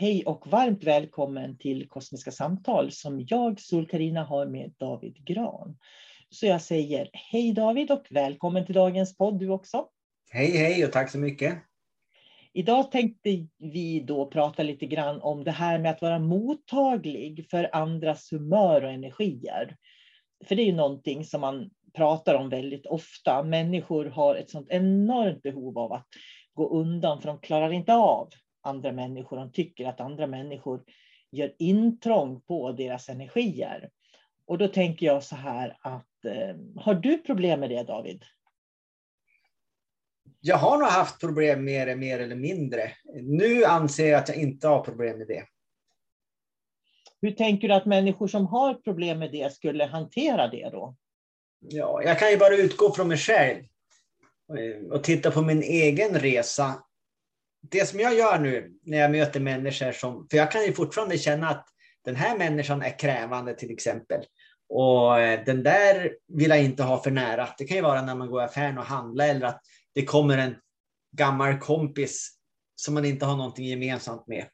Hej och varmt välkommen till Kosmiska samtal som jag, sol karina har med David Gran. Så jag säger hej David och välkommen till dagens podd du också. Hej hej och tack så mycket. Idag tänkte vi då prata lite grann om det här med att vara mottaglig för andras humör och energier. För det är ju någonting som man pratar om väldigt ofta. Människor har ett sånt enormt behov av att gå undan för de klarar inte av andra människor. De tycker att andra människor gör intrång på deras energier. Och då tänker jag så här att, eh, har du problem med det David? Jag har nog haft problem med det mer eller mindre. Nu anser jag att jag inte har problem med det. Hur tänker du att människor som har problem med det skulle hantera det då? Ja, jag kan ju bara utgå från mig själv och titta på min egen resa det som jag gör nu när jag möter människor som, för jag kan ju fortfarande känna att den här människan är krävande till exempel. Och eh, den där vill jag inte ha för nära. Det kan ju vara när man går i affären och handlar eller att det kommer en gammal kompis som man inte har någonting gemensamt med.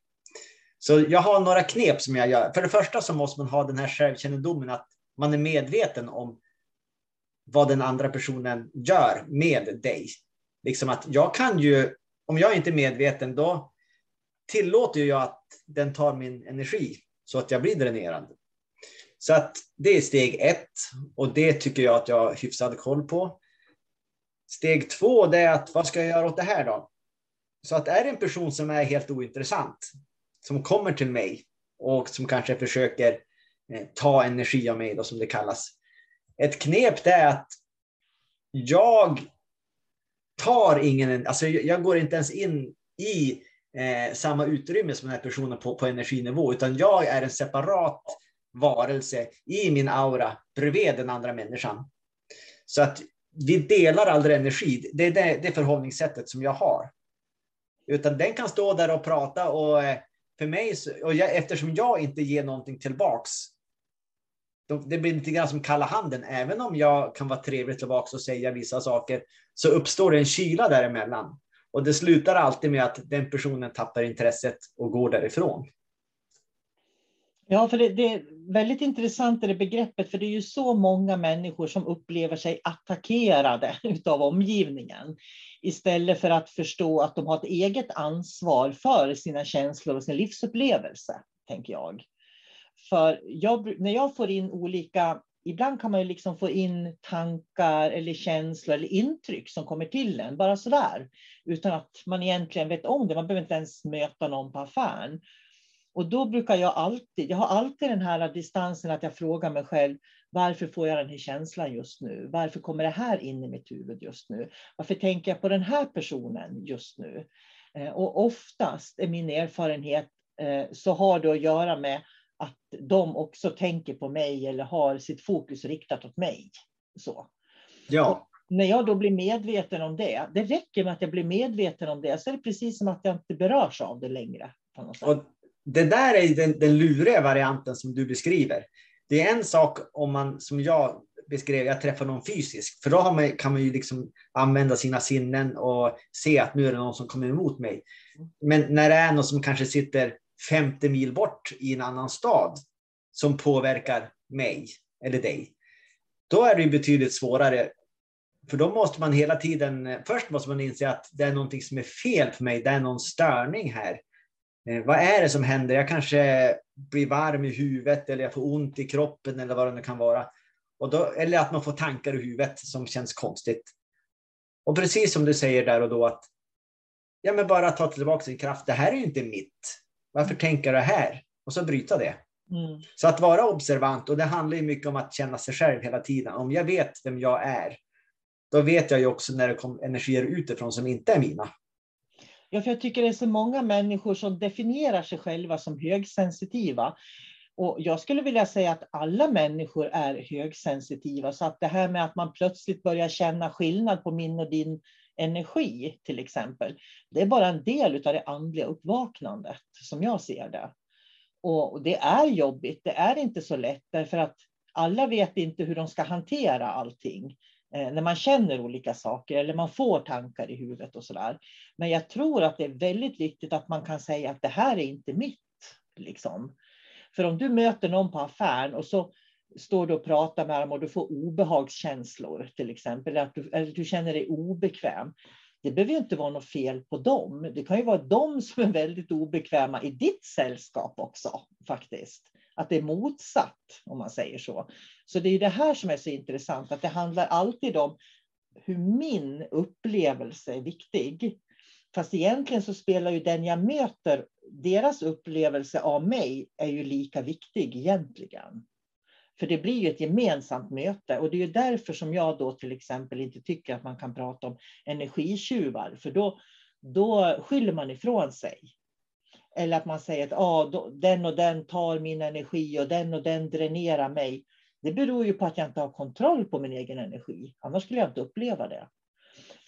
Så jag har några knep som jag gör. För det första så måste man ha den här självkännedomen att man är medveten om vad den andra personen gör med dig. Liksom att jag kan ju om jag inte är medveten, då tillåter jag att den tar min energi så att jag blir dränerad. Så att det är steg ett och det tycker jag att jag har hyfsad koll på. Steg två det är att vad ska jag göra åt det här då? Så att är det en person som är helt ointressant som kommer till mig och som kanske försöker eh, ta energi av mig, då, som det kallas. Ett knep det är att jag tar ingen, alltså jag går inte ens in i eh, samma utrymme som den här personen på, på energinivå, utan jag är en separat varelse i min aura bredvid den andra människan. Så att vi delar aldrig energi. Det är det, det förhållningssättet som jag har. Utan den kan stå där och prata och eh, för mig, och jag, eftersom jag inte ger någonting tillbaks, det blir lite grann som kalla handen. Även om jag kan vara trevlig tillbaka och säga vissa saker, så uppstår det en kyla däremellan. Och det slutar alltid med att den personen tappar intresset och går därifrån. Ja, för det, det, är väldigt intressant det begreppet, för det är ju så många människor som upplever sig attackerade av omgivningen istället för att förstå att de har ett eget ansvar för sina känslor och sin livsupplevelse, tänker jag. För jag, när jag får in olika, ibland kan man ju liksom få in tankar eller känslor eller intryck som kommer till en, bara sådär, utan att man egentligen vet om det. Man behöver inte ens möta någon på affären. Och då brukar jag alltid, jag har alltid den här distansen att jag frågar mig själv, varför får jag den här känslan just nu? Varför kommer det här in i mitt huvud just nu? Varför tänker jag på den här personen just nu? Eh, och oftast är min erfarenhet eh, så har det att göra med att de också tänker på mig eller har sitt fokus riktat åt mig. Så. Ja. Och när jag då blir medveten om det, det räcker med att jag blir medveten om det, så är det precis som att jag inte berörs av det längre. Och det där är den, den luriga varianten som du beskriver. Det är en sak om man, som jag beskrev, jag träffar någon fysiskt, för då man, kan man ju liksom använda sina sinnen och se att nu är det någon som kommer emot mig. Men när det är någon som kanske sitter 50 mil bort i en annan stad som påverkar mig eller dig, då är det betydligt svårare. För då måste man hela tiden, först måste man inse att det är någonting som är fel för mig, det är någon störning här. Eh, vad är det som händer? Jag kanske blir varm i huvudet eller jag får ont i kroppen eller vad det nu kan vara. Och då, eller att man får tankar i huvudet som känns konstigt. Och precis som du säger där och då att ja, men bara ta tillbaka sin kraft. Det här är ju inte mitt. Varför tänker det här? Och så bryta det. Mm. Så att vara observant, och det handlar ju mycket om att känna sig själv hela tiden. Om jag vet vem jag är, då vet jag ju också när det kommer energier utifrån som inte är mina. Ja, för jag tycker det är så många människor som definierar sig själva som högsensitiva. Och jag skulle vilja säga att alla människor är högsensitiva, så att det här med att man plötsligt börjar känna skillnad på min och din energi, till exempel, det är bara en del av det andliga uppvaknandet, som jag ser det. Och det är jobbigt, det är inte så lätt, därför att alla vet inte hur de ska hantera allting. Eh, när man känner olika saker eller man får tankar i huvudet och sådär. Men jag tror att det är väldigt viktigt att man kan säga att det här är inte mitt. Liksom. För om du möter någon på affären och så står du och pratar med dem och du får obehagskänslor till exempel, eller att du, eller du känner dig obekväm. Det behöver ju inte vara något fel på dem. Det kan ju vara de som är väldigt obekväma i ditt sällskap också faktiskt att det är motsatt, om man säger så. Så det är det här som är så intressant, att det handlar alltid om hur min upplevelse är viktig. Fast egentligen så spelar ju den jag möter, deras upplevelse av mig är ju lika viktig egentligen. För det blir ju ett gemensamt möte och det är ju därför som jag då till exempel inte tycker att man kan prata om energitjuvar, för då, då skyller man ifrån sig. Eller att man säger att ah, den och den tar min energi och den och den dränerar mig. Det beror ju på att jag inte har kontroll på min egen energi. Annars skulle jag inte uppleva det.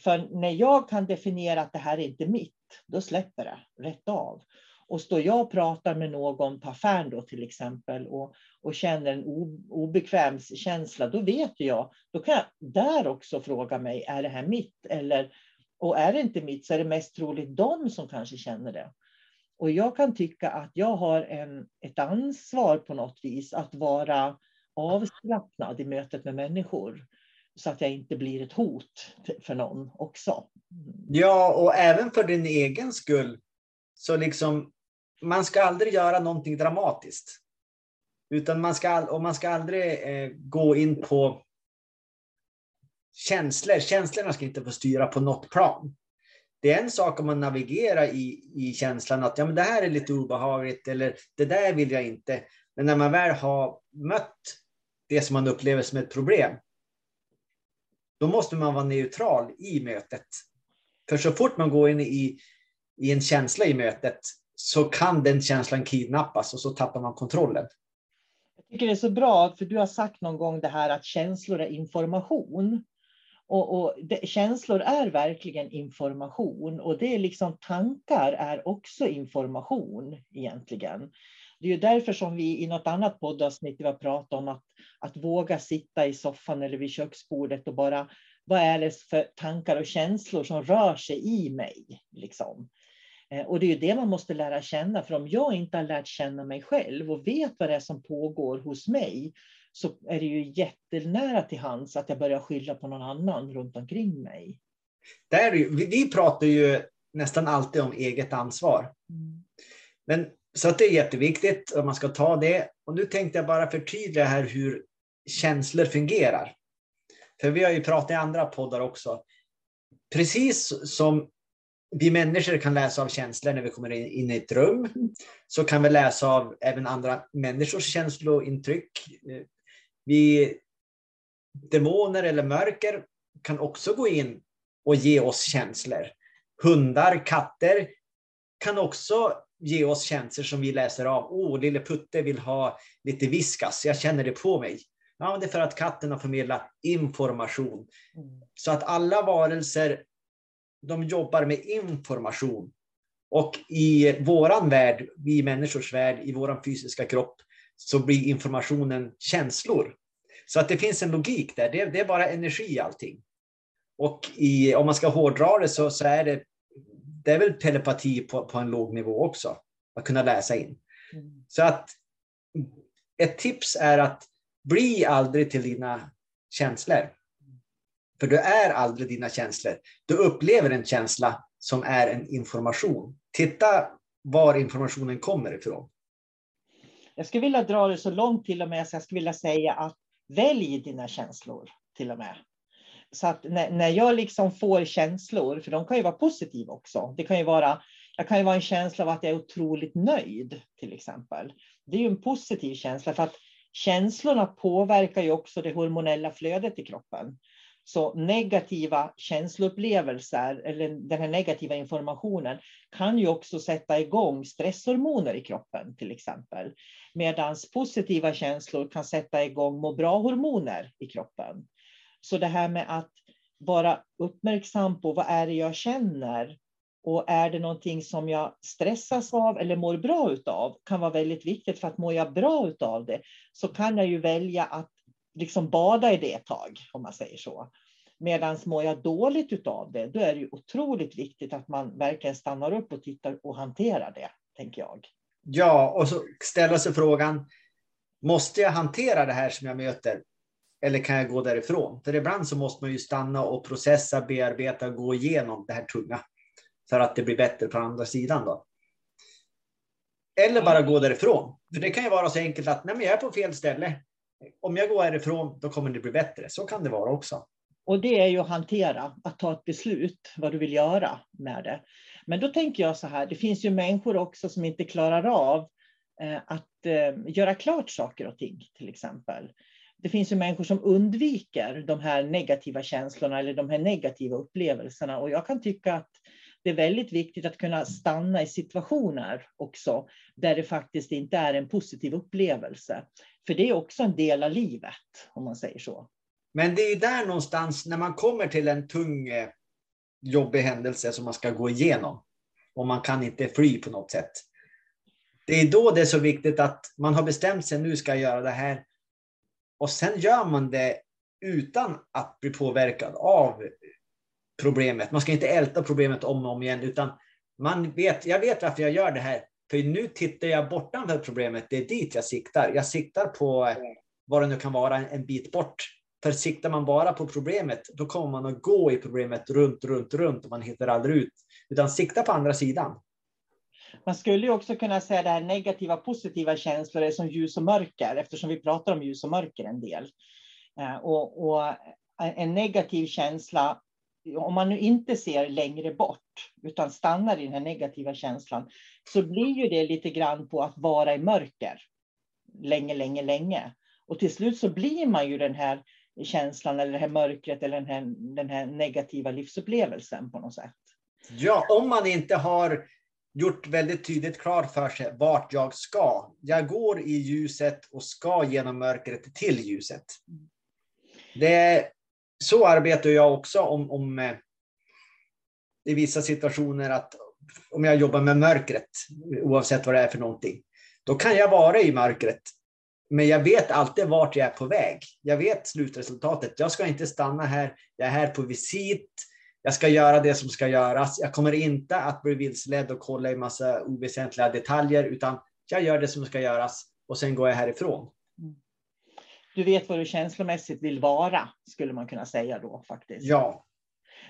För när jag kan definiera att det här är inte mitt, då släpper det rätt av. Och står jag och pratar med någon på affären då till exempel och, och känner en obekväm känsla, då vet jag, då kan jag där också fråga mig, är det här mitt? Eller, och är det inte mitt så är det mest troligt de som kanske känner det. Och jag kan tycka att jag har en, ett ansvar på något vis att vara avslappnad i mötet med människor. Så att jag inte blir ett hot för någon också. Ja, och även för din egen skull. Så liksom, man ska aldrig göra någonting dramatiskt. Utan man ska, och man ska aldrig eh, gå in på känslor. Känslorna ska inte få styra på något plan. det är en sak om man navigerar i, i känslan att ja, men det här är lite obehagligt eller det där vill jag inte. Men när man väl har mött det som man upplever som ett problem, då måste man vara neutral i mötet. För så fort man går in i, i en känsla i mötet så kan den känslan kidnappas och så tappar man kontrollen. Jag tycker det är så bra, för du har sagt någon gång det här att känslor är information. Och, och det, känslor är verkligen information och det är liksom tankar är också information egentligen. Det är ju därför som vi i något annat poddavsnitt har pratat om att, att våga sitta i soffan eller vid köksbordet och bara, vad är det för tankar och känslor som rör sig i mig? Liksom. Eh, och det är ju det man måste lära känna, för om jag inte har lärt känna mig själv och vet vad det är som pågår hos mig, så är det ju jättenära till hands att jag börjar skylla på någon annan runt omkring mig. Där, vi pratar ju nästan alltid om eget ansvar. Mm. Men, så att det är jätteviktigt att man ska ta det. Och nu tänkte jag bara förtydliga här hur känslor fungerar. För vi har ju pratat i andra poddar också. Precis som vi människor kan läsa av känslor när vi kommer in, i ett rum, så kan vi läsa av även andra människors känslointryck. Vi, demoner eller mörker kan också gå in och ge oss känslor. Hundar, katter kan också ge oss känslor som vi läser av. Åh, oh, lille Putte vill ha lite viskas, jag känner det på mig. Ja, det är för att katten har förmedlat information. Mm. Så att alla varelser, de jobbar med information. Och i våran värld, vi människors värld, i våran fysiska kropp, så blir informationen känslor. Så att det finns en logik där. Det, det är bara energi allting. Och i, om man ska hårdra det så, så är det, det är väl telepati på, på en låg nivå också. Att kunna läsa in. Mm. Så att ett tips är att bli aldrig till dina känslor. För du är aldrig dina känslor. Du upplever en känsla som är en information. Titta var informationen kommer ifrån. Jag skulle vilja dra det så långt till och med så jag skulle vilja säga att välj dina känslor till och med. Så att när, när jag liksom får känslor, för de kan ju vara positiva också. Det kan ju vara, jag kan ju vara en känsla av att jag är otroligt nöjd till exempel. Det är ju en positiv känsla för att känslorna påverkar ju också det hormonella flödet i kroppen. Så negativa känsloupplevelser eller den här negativa informationen kan ju också sätta igång stresshormoner i kroppen till exempel. Medan positiva känslor kan sätta igång må bra-hormoner i kroppen. Så det här med att vara uppmärksam på vad är det jag känner och är det någonting som jag stressas av eller mår bra utav kan vara väldigt viktigt för att mår jag bra utav det så kan jag ju välja att liksom bada i det ett tag, om man säger så. Medan mår jag dåligt utav det, då är det ju otroligt viktigt att man verkligen stannar upp och tittar och hanterar det, tänker jag. Ja, och så ställa sig frågan, måste jag hantera det här som jag möter? Eller kan jag gå därifrån? För ibland så måste man ju stanna och processa, bearbeta, gå igenom det här tunga. För att det blir bättre på andra sidan då. Eller bara gå därifrån. För det kan ju vara så enkelt att nej, men jag är på fel ställe. Om jag går härifrån, då kommer det bli bättre. Så kan det vara också. Och det är ju att hantera, att ta ett beslut vad du vill göra med det. Men då tänker jag så här, det finns ju människor också som inte klarar av eh, att eh, göra klart saker och ting, till exempel. Det finns ju människor som undviker de här negativa känslorna eller de här negativa upplevelserna. Och jag kan tycka att det är väldigt viktigt att kunna stanna i situationer också, där det faktiskt inte är en positiv upplevelse. För det är också en del av livet, om man säger så. Men det är där någonstans, när man kommer till en tung, eh, jobbig händelse som man ska gå igenom, och man kan inte fly på något sätt. Det är då det är så viktigt att man har bestämt sig, nu ska jag göra det här. Och sen gör man det utan att bli påverkad av problemet. Man ska inte älta problemet om och om igen, utan man vet, jag vet varför jag gör det här. För nu tittar jag bortanför problemet, det är dit jag siktar. Jag siktar på eh, vad det nu kan vara, en bit bort. För siktar man bara på problemet, då kommer man att gå i problemet runt, runt, runt och man hittar aldrig ut. Utan sikta på andra sidan. Man skulle ju också kunna säga det här negativa, positiva känslor är som ljus och mörker, eftersom vi pratar om ljus och mörker en del. Eh, och, och en negativ känsla om man nu inte ser längre bort, utan stannar i den här negativa känslan, så blir ju det lite grann på att vara i mörker länge, länge, länge. Och till slut så blir man ju den här känslan eller det här mörkret eller den här, den här negativa livsupplevelsen på något sätt. Ja, om man inte har gjort väldigt tydligt klart för sig vart jag ska. Jag går i ljuset och ska genom mörkret till ljuset. Det, så arbetar jag också om, om eh, i vissa situationer att om jag jobbar med mörkret, oavsett vad det är för någonting, då kan jag vara i mörkret. Men jag vet alltid vart jag är på väg. Jag vet slutresultatet. Jag ska inte stanna här. Jag är här på visit. Jag ska göra det som ska göras. Jag kommer inte att bli vilseledd och kolla i massa oväsentliga detaljer, utan jag gör det som ska göras och sen går jag härifrån. Du vet vad du känslomässigt vill vara, skulle man kunna säga då faktiskt. Ja.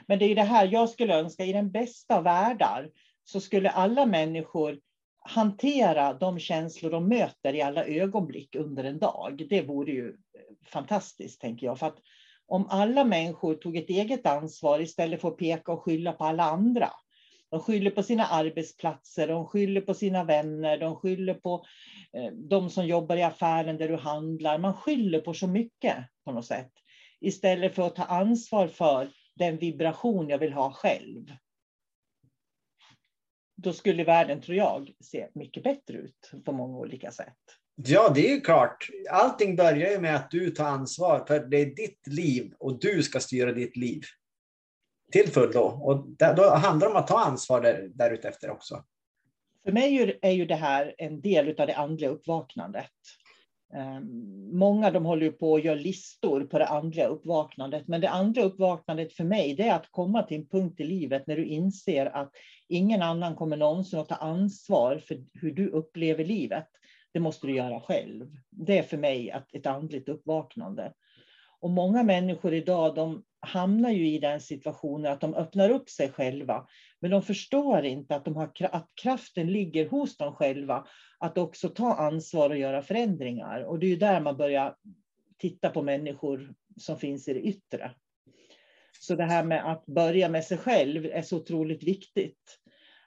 Men det är det här jag skulle önska, i den bästa av världar så skulle alla människor hantera de känslor de möter i alla ögonblick under en dag. Det vore ju fantastiskt, tänker jag. För att om alla människor tog ett eget ansvar istället för att peka och skylla på alla andra. De skyller på sina arbetsplatser, de skyller på sina vänner, de skyller på eh, de som jobbar i affären där du handlar. Man skyller på så mycket på något sätt. Istället för att ta ansvar för den vibration jag vill ha själv. Då skulle världen, tror jag, se mycket bättre ut på många olika sätt. Ja, det är ju klart. Allting börjar ju med att du tar ansvar, för det är ditt liv och du ska styra ditt liv till fullo. Och då handlar det om att ta ansvar där, därutefter också. För mig är ju det här en del av det andliga uppvaknandet. Ehm, många de håller på att göra listor på det andliga uppvaknandet, men det andliga uppvaknandet för mig det är att komma till en punkt i livet när du inser att ingen annan kommer någonsin att ta ansvar för hur du upplever livet. Det måste du göra själv. Det är för mig ett andligt uppvaknande. Och många människor idag de hamnar ju i den situationen att de öppnar upp sig själva. Men de förstår inte att, de har, att kraften ligger hos dem själva. Att också ta ansvar och göra förändringar. Och det är ju där man börjar titta på människor som finns i det yttre. Så det här med att börja med sig själv är så otroligt viktigt.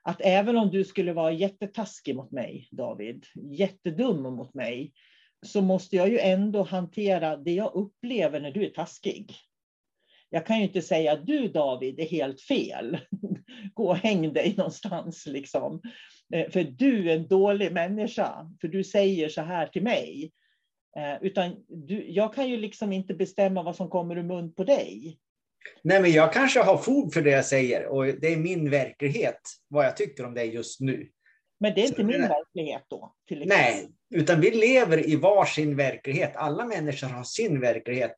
Att även om du skulle vara jättetaskig mot mig, David, jättedum mot mig, så måste jag ju ändå hantera det jag upplever när du är taskig. Jag kan ju inte säga du David är helt fel. Gå och häng dig någonstans liksom. Eh, för du är en dålig människa, för du säger så här till mig. Eh, utan du, jag kan ju liksom inte bestämma vad som kommer ur mun på dig. Nej, men jag kanske har fog för det jag säger och det är min verklighet, vad jag tycker om dig just nu. Men det är inte så min verklighet då? Nej, utan vi lever i varsin verklighet. Alla människor har sin verklighet.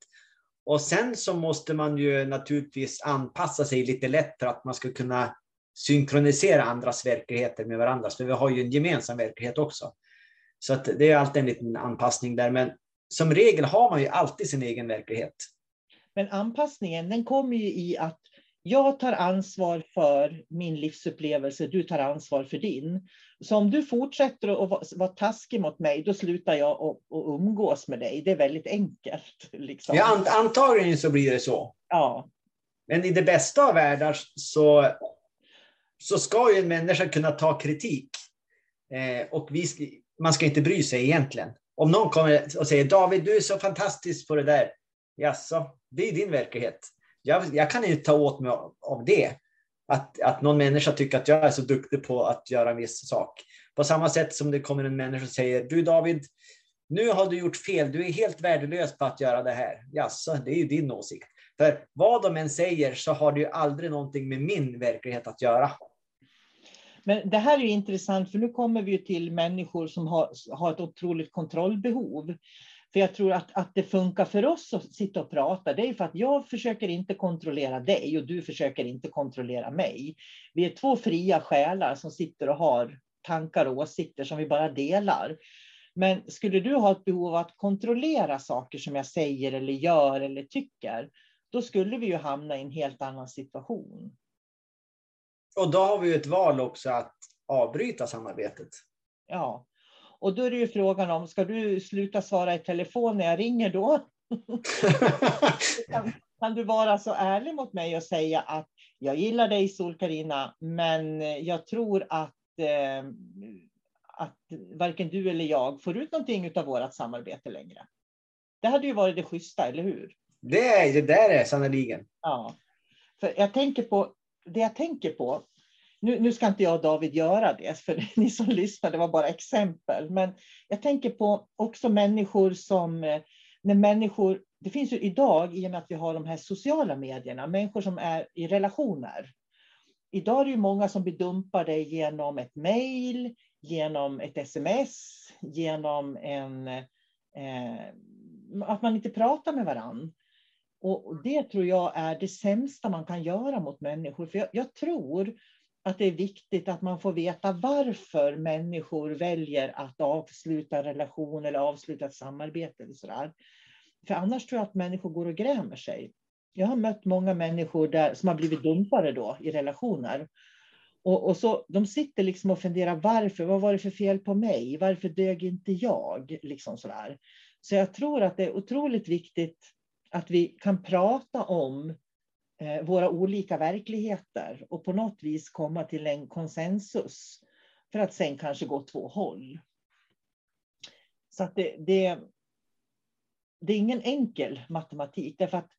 Och sen så måste man ju naturligtvis anpassa sig lite lätt för att man ska kunna synkronisera andras verkligheter med varandras. För vi har ju en gemensam verklighet också. Så att det är alltid en liten anpassning där. Men som regel har man ju alltid sin egen verklighet. Men anpassningen den kommer ju i att jag tar ansvar för min livsupplevelse, du tar ansvar för din. Så om du fortsätter att vara taskig mot mig, då slutar jag att, umgås med dig. Det är väldigt enkelt. Liksom. Ja, antagligen så blir det så. Ja. Men i det bästa av världar så, så ska ju en människa kunna ta kritik. Eh, och vi, man ska inte bry sig egentligen. Om någon kommer och säger David, du är så fantastisk på det där. Jaså, det är din verklighet jag, jag kan inte ta åt mig av, av det. Att, att någon människa tycker att jag är så duktig på att göra en viss sak. På samma sätt som det kommer en människa och säger, du David, nu har du gjort fel, du är helt värdelös på att göra det här. Jaså, det är ju din åsikt. För vad de än säger så har det ju aldrig någonting med min verklighet att göra. Men det här är intressant, för nu kommer vi till människor som har, har ett otroligt kontrollbehov. För jag tror att, att det funkar för oss att sitta och prata, det är för att jag försöker inte kontrollera dig och du försöker inte kontrollera mig. Vi är två fria själar som sitter och har tankar och åsikter som vi bara delar. Men skulle du ha ett behov av att kontrollera saker som jag säger eller gör eller tycker, då skulle vi ju hamna i en helt annan situation. Och då har vi ju ett val också att avbryta samarbetet. Ja, och då är det ju frågan om, ska du sluta svara i telefon när jag ringer då? kan du vara så ärlig mot mig och säga att jag gillar dig sol Carina, men jag tror att, eh, att varken du eller jag får ut någonting av vårt samarbete längre. Det hade ju varit det schyssta, eller hur? Det, är, det där är sannerligen. Ja. För jag tänker på, det jag tänker på, nu, nu ska inte jag och David göra det, för ni som lyssnar, det var bara exempel. Men jag tänker på också människor som, eh, när människor, det finns ju idag, i och med att vi har de här sociala medierna, människor som är i relationer. Idag är det ju många som blir dumpade genom ett mejl, genom ett sms, genom en, eh, att man inte pratar med varandra. Och det tror jag är det sämsta man kan göra mot människor. För jag, jag, tror att det är viktigt att man får veta varför människor väljer att avsluta en relation eller avsluta ett samarbete. Eller sådär. För annars tror jag att människor går och grämer sig. Jag har mött många människor där, som har blivit dumpade då, i relationer. Och, och, så, de sitter liksom och funderar varför, vad var det för fel på mig? Varför dög inte jag? Liksom sådär. Så jag tror att det är otroligt viktigt att vi kan prata om Eh, våra olika verkligheter och på något vis komma till en konsensus för att sen kanske gå två håll. Så att det, det, det är ingen enkel matematik därför att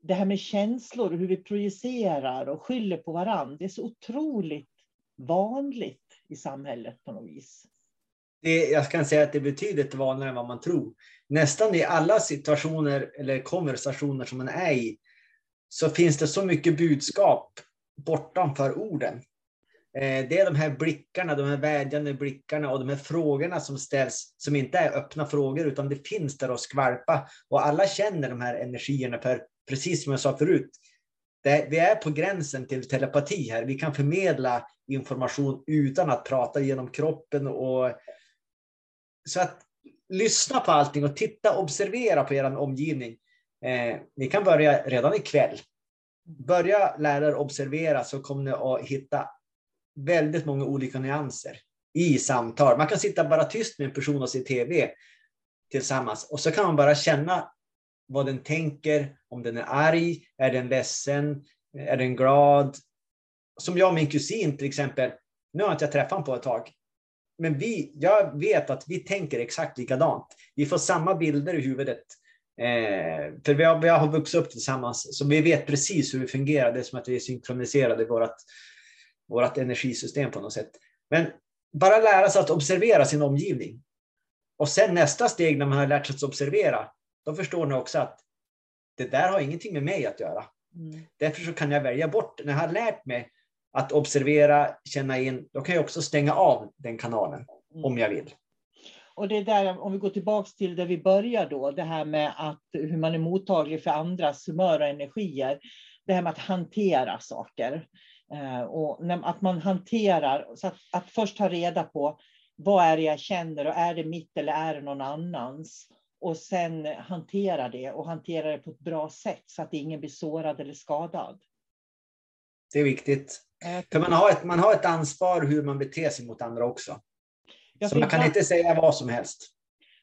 det här med känslor och hur vi projicerar och skyller på varandra, det är så otroligt vanligt i samhället på något vis det, jag kan säga att det är betydligt vanligare än vad man tror. Nästan i alla situationer eller konversationer som man är i så finns det så mycket budskap bortanför orden. Eh, det är de här blickarna, de här vädjande blickarna och de här frågorna som ställs, som inte är öppna frågor, utan det finns där att skvalpa. Och alla känner de här energierna, för precis som jag sa förut, det, vi är på gränsen till telepati här. Vi kan förmedla information utan att prata genom kroppen och så att lyssna på allting och titta, observera på er omgivning. Eh, ni kan börja redan ikväll. Börja lära er observera så kommer ni att hitta väldigt många olika nyanser i samtal. Man kan sitta bara tyst med en person och se TV tillsammans och så kan man bara känna vad den tänker, om den är arg, är den ledsen, är den glad? Som jag och min kusin till exempel. Nu har inte jag träffat honom på ett tag men vi, jag vet att vi tänker exakt likadant. Vi får samma bilder i huvudet. Eh, för vi har, vi har vuxit upp tillsammans, så vi vet precis hur vi fungerar. Det är som att vi är synkroniserade i vårt, vårt energisystem på något sätt. Men bara lära sig att observera sin omgivning. Och sen nästa steg när man har lärt sig att observera, då förstår ni också att det där har ingenting med mig att göra. Mm. Därför så kan jag välja bort, när jag har lärt mig att observera, känna in, då kan jag också stänga av den kanalen mm. om jag vill. Och det där, om vi går tillbaks till där vi börjar då, det här med att, hur man är mottaglig för andras humör och energier. Det här med att hantera saker. Eh, och att man hanterar, så att, att först ta reda på vad är det jag känner och är det mitt eller är det någon annans? Och sen hantera det och hantera det på ett bra sätt så att ingen blir sårad eller skadad. Det är viktigt. För man har, ett, man har ett ansvar hur man beter sig mot andra också. Så man kan inte säga vad som helst.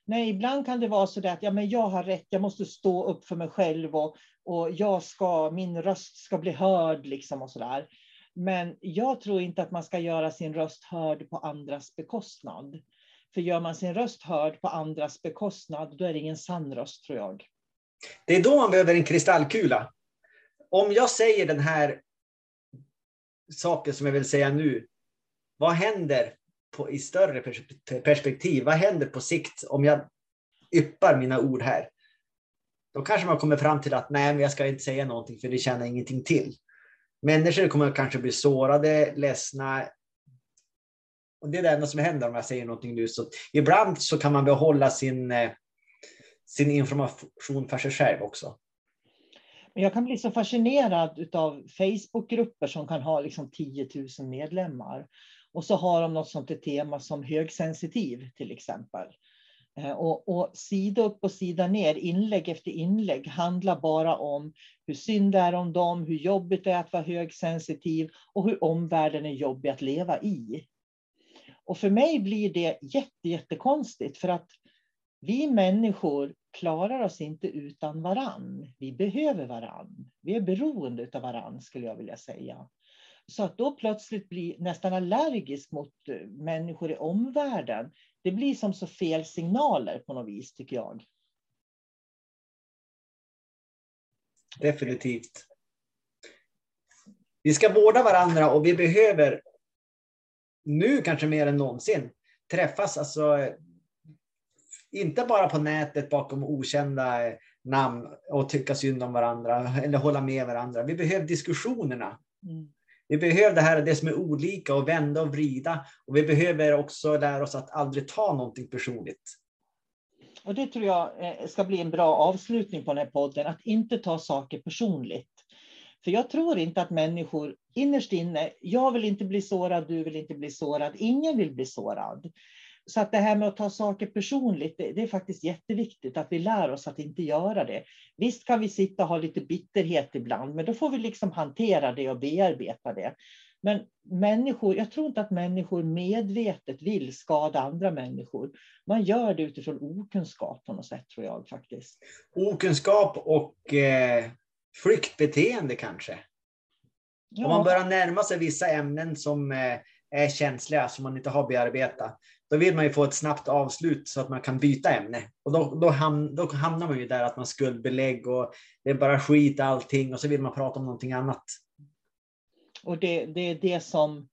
Nej, ibland kan det vara så att ja, men jag har rätt, jag måste stå upp för mig själv och, och jag ska, min röst ska bli hörd. Liksom och så där. Men jag tror inte att man ska göra sin röst hörd på andras bekostnad. För gör man sin röst hörd på andras bekostnad, då är det ingen sann röst, tror jag. Det är då man behöver en kristallkula. Om jag säger den här saker som jag vill säga nu. Vad händer på, i större perspektiv? Vad händer på sikt om jag yppar mina ord här? Då kanske man kommer fram till att nej, men jag ska inte säga någonting för det känner ingenting till. Människor kommer kanske bli sårade, ledsna. Och det är det enda som händer om jag säger någonting nu. Så ibland så kan man behålla sin, eh, sin information för sig själv också. Men jag kan bli så fascinerad av Facebookgrupper som kan ha liksom 10 000 medlemmar. Och så har de något sånt tema som högsensitiv till exempel. Eh, och, och sida upp och sida ner, inlägg efter inlägg, handlar bara om hur synd det är om dem, hur jobbigt det är att vara högsensitiv och hur omvärlden är jobbig att leva i. Och för mig blir det jätte, jättekonstigt för att Vi människor klarar oss inte utan varann. Vi behöver varann. Vi är beroende av varann skulle jag vilja säga. Så att då plötsligt bli nästan allergisk mot eh, människor i omvärlden, det blir som så fel signaler på något vis tycker jag. Definitivt. Vi ska vårda varandra och vi behöver nu kanske mer än någonsin träffas, alltså inte bara på nätet bakom okända namn och tycka synd om varandra eller hålla med varandra. Vi behöver diskussionerna. Mm. Vi behöver det här, det som är olika och vända och vrida. Och vi behöver också lära oss att aldrig ta någonting personligt. Och det tror jag eh, ska bli en bra avslutning på den här podden, att inte ta saker personligt. För jag tror inte att människor innerst inne, jag vill inte bli sårad, du vill inte bli sårad, ingen vill bli sårad. Så att det här med att ta saker personligt, det, det, är faktiskt jätteviktigt att vi lär oss att inte göra det. Visst kan vi sitta och ha lite bitterhet ibland, men då får vi liksom hantera det och bearbeta det. Men människor, jag tror inte att människor medvetet vill skada andra människor. Man gör det utifrån okunskap på något sätt, tror jag faktiskt. Okunskap och eh, flyktbeteende kanske? Ja. Om man börjar närma sig vissa ämnen som eh, är känsliga, som man inte har bearbetat, då vill man ju få ett snabbt avslut så att man kan byta ämne. Och då, då, ham, då hamnar man ju där att man skuldbelägg och det är bara skit allting och så vill man prata om någonting annat. Och det, det är det som,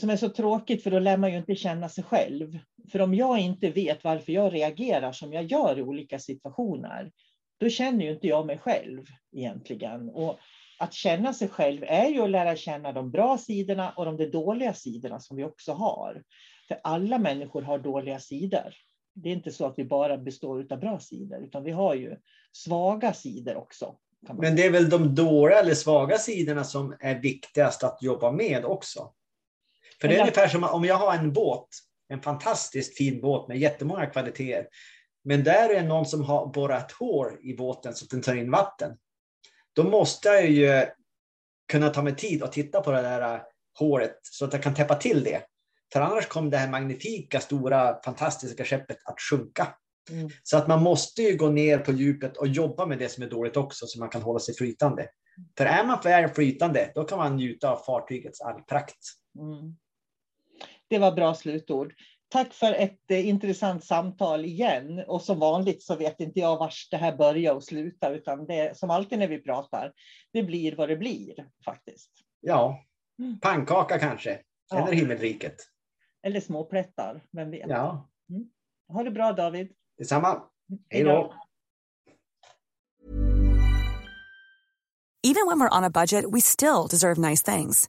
som är så tråkigt, för då lär man ju inte känna sig själv. För om jag inte vet varför jag reagerar som jag gör i olika situationer, då känner ju inte jag mig själv egentligen. Och att känna sig själv är ju att lära känna de bra sidorna och de dåliga sidorna som vi också har. För alla människor har dåliga sidor. Det är inte så att vi bara består av bra sidor, utan vi har ju svaga sidor också. Men det är väl de dåliga eller svaga sidorna som är viktigast att jobba med också? För det är ungefär som om jag har en båt, en fantastiskt fin båt med jättemånga kvaliteter. Men där är någon som har borrat hål i båten så att den tar in vatten. Då måste jag ju kunna ta mig tid och titta på det där hålet så att jag kan täppa till det. För annars kommer det här magnifika, stora, fantastiska skeppet att sjunka. Mm. Så att man måste ju gå ner på djupet och jobba med det som är dåligt också, så man kan hålla sig flytande. För är man väl flytande, då kan man njuta av fartygets allprakt. Mm. Det var bra slutord. Tack för ett eh, intressant samtal igen. Och som vanligt så vet inte jag var det här börjar och slutar, utan det som alltid när vi pratar, det blir vad det blir faktiskt. Ja, mm. pannkaka kanske, ja. eller himmelriket. Eller småplättar, vem vet. Ja. Mm. Ha det bra David. Detsamma. Hej då. Even when we're on a budget we still deserve nice things.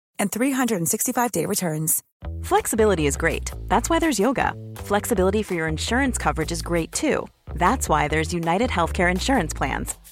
and 365-day returns. Flexibility is great. That's why there's yoga. Flexibility for your insurance coverage is great too. That's why there's United Healthcare Insurance Plans.